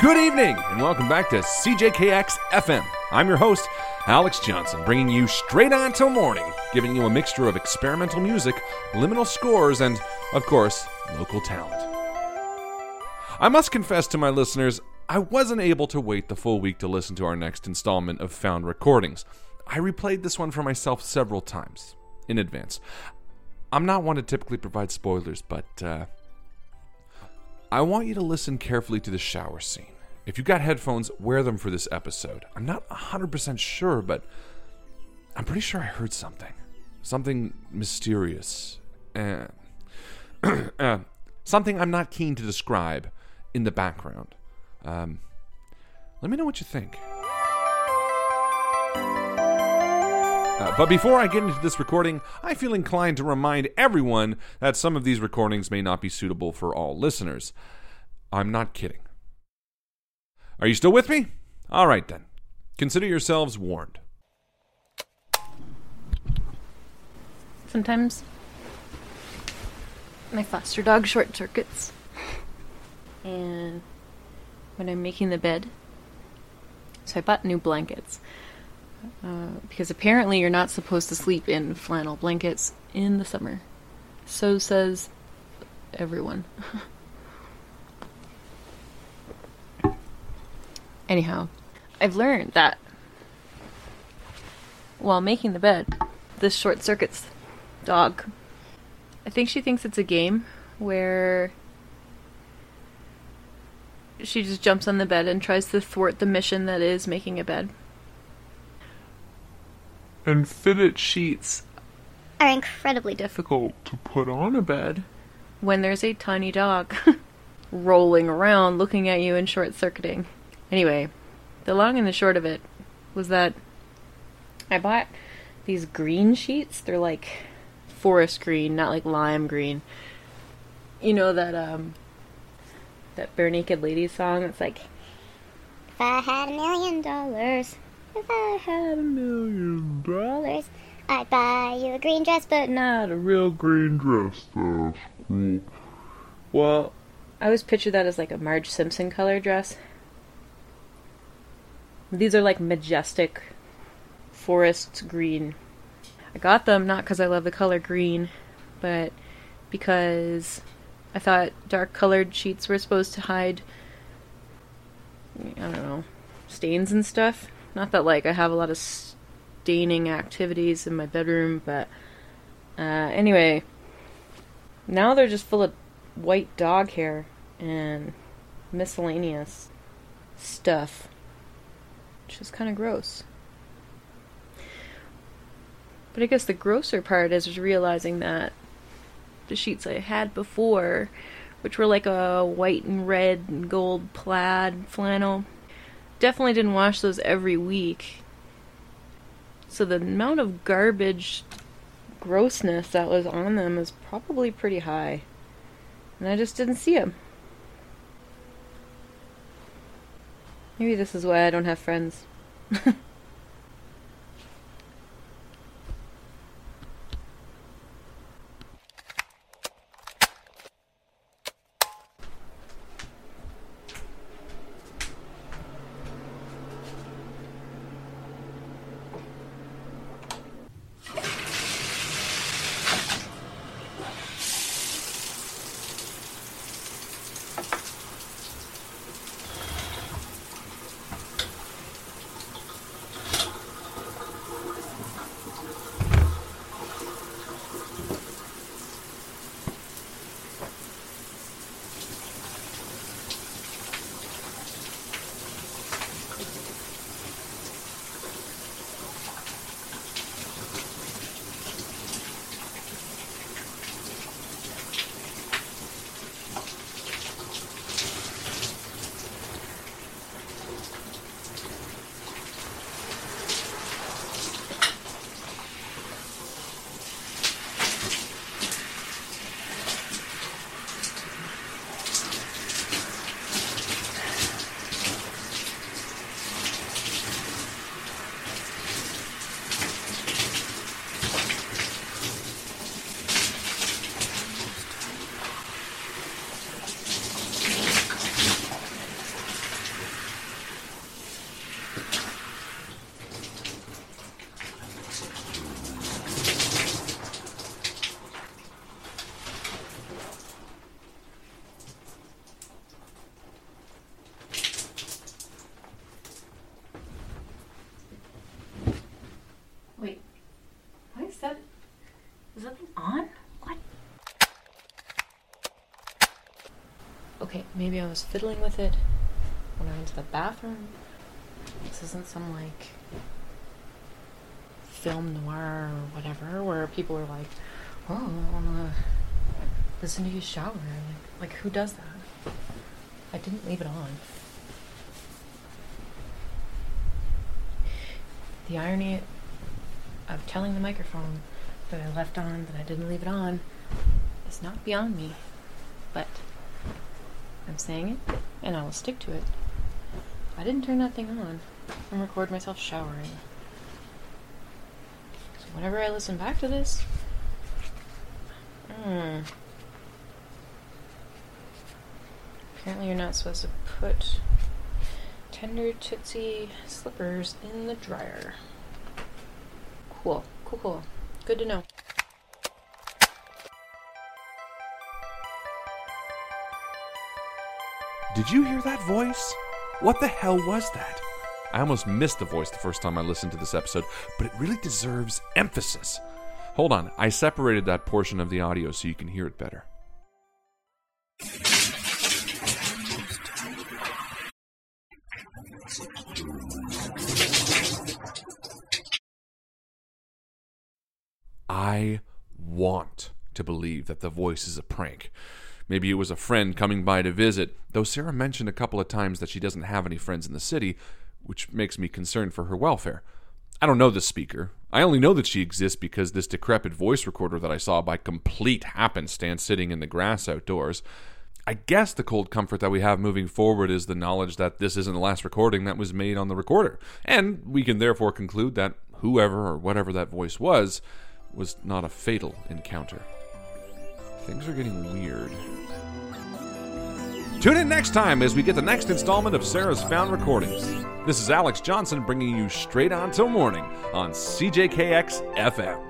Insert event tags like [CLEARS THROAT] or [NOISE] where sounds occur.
Good evening, and welcome back to CJKX FM. I'm your host, Alex Johnson, bringing you straight on till morning, giving you a mixture of experimental music, liminal scores, and, of course, local talent. I must confess to my listeners, I wasn't able to wait the full week to listen to our next installment of Found Recordings. I replayed this one for myself several times in advance. I'm not one to typically provide spoilers, but uh, I want you to listen carefully to the shower scene. If you got headphones, wear them for this episode. I'm not 100% sure, but I'm pretty sure I heard something. Something mysterious. And [CLEARS THROAT] uh, something I'm not keen to describe in the background. Um, let me know what you think. But before I get into this recording, I feel inclined to remind everyone that some of these recordings may not be suitable for all listeners. I'm not kidding. Are you still with me? All right then. Consider yourselves warned. Sometimes my foster dog short circuits. And when I'm making the bed, so I bought new blankets. Uh, because apparently you're not supposed to sleep in flannel blankets in the summer. So says everyone. [LAUGHS] Anyhow, I've learned that while making the bed, this short circuits dog. I think she thinks it's a game where she just jumps on the bed and tries to thwart the mission that is making a bed. And fitted sheets Are incredibly difficult difficult to put on a bed. when there's a tiny dog [LAUGHS] rolling around looking at you and short circuiting. Anyway, the long and the short of it was that I bought these green sheets. They're like forest green, not like lime green. You know that um that Barenaked Ladies song? It's like If I had a million dollars, if I had a million dollars, I'd buy you a green dress, but not Not a real green dress, though. Cool. Well, I always picture that as like a Marge Simpson color dress. These are like majestic forest green. I got them not because I love the color green, but because I thought dark colored sheets were supposed to hide, I don't know, stains and stuff. Not that like I have a lot of staining activities in my bedroom, but uh, anyway, now they're just full of white dog hair and miscellaneous stuff, which is kind of gross. But I guess the grosser part is realizing that the sheets I had before, which were like a white and red and gold plaid flannel, definitely didn't wash those every week. So the amount of garbage grossness that was on them is probably pretty high. And I just didn't see them. Maybe this is why I don't have friends. [LAUGHS] maybe I was fiddling with it when I went to the bathroom. This isn't some like film noir or whatever where people are like, "Oh, I wanna listen to you shower." Like, like who does that? I didn't leave it on. The irony of telling the microphone that I left on, that I didn't leave it on, is not beyond me. But Saying it, and I will stick to it. I didn't turn that thing on and record myself showering. So whenever I listen back to this, hmm. Apparently, you're not supposed to put tender tootsie slippers in the dryer. Cool, cool, cool. Good to know. Did you hear that voice? What the hell was that? I almost missed the voice the first time I listened to this episode, but it really deserves emphasis. Hold on, I separated that portion of the audio so you can hear it better. I want to believe that the voice is a prank. Maybe it was a friend coming by to visit, though Sarah mentioned a couple of times that she doesn't have any friends in the city, which makes me concerned for her welfare. I don't know this speaker. I only know that she exists because this decrepit voice recorder that I saw by complete happenstance sitting in the grass outdoors. I guess the cold comfort that we have moving forward is the knowledge that this isn't the last recording that was made on the recorder, and we can therefore conclude that whoever or whatever that voice was was not a fatal encounter. Things are getting weird. Tune in next time as we get the next installment of Sarah's Found Recordings. This is Alex Johnson bringing you straight on till morning on CJKX FM.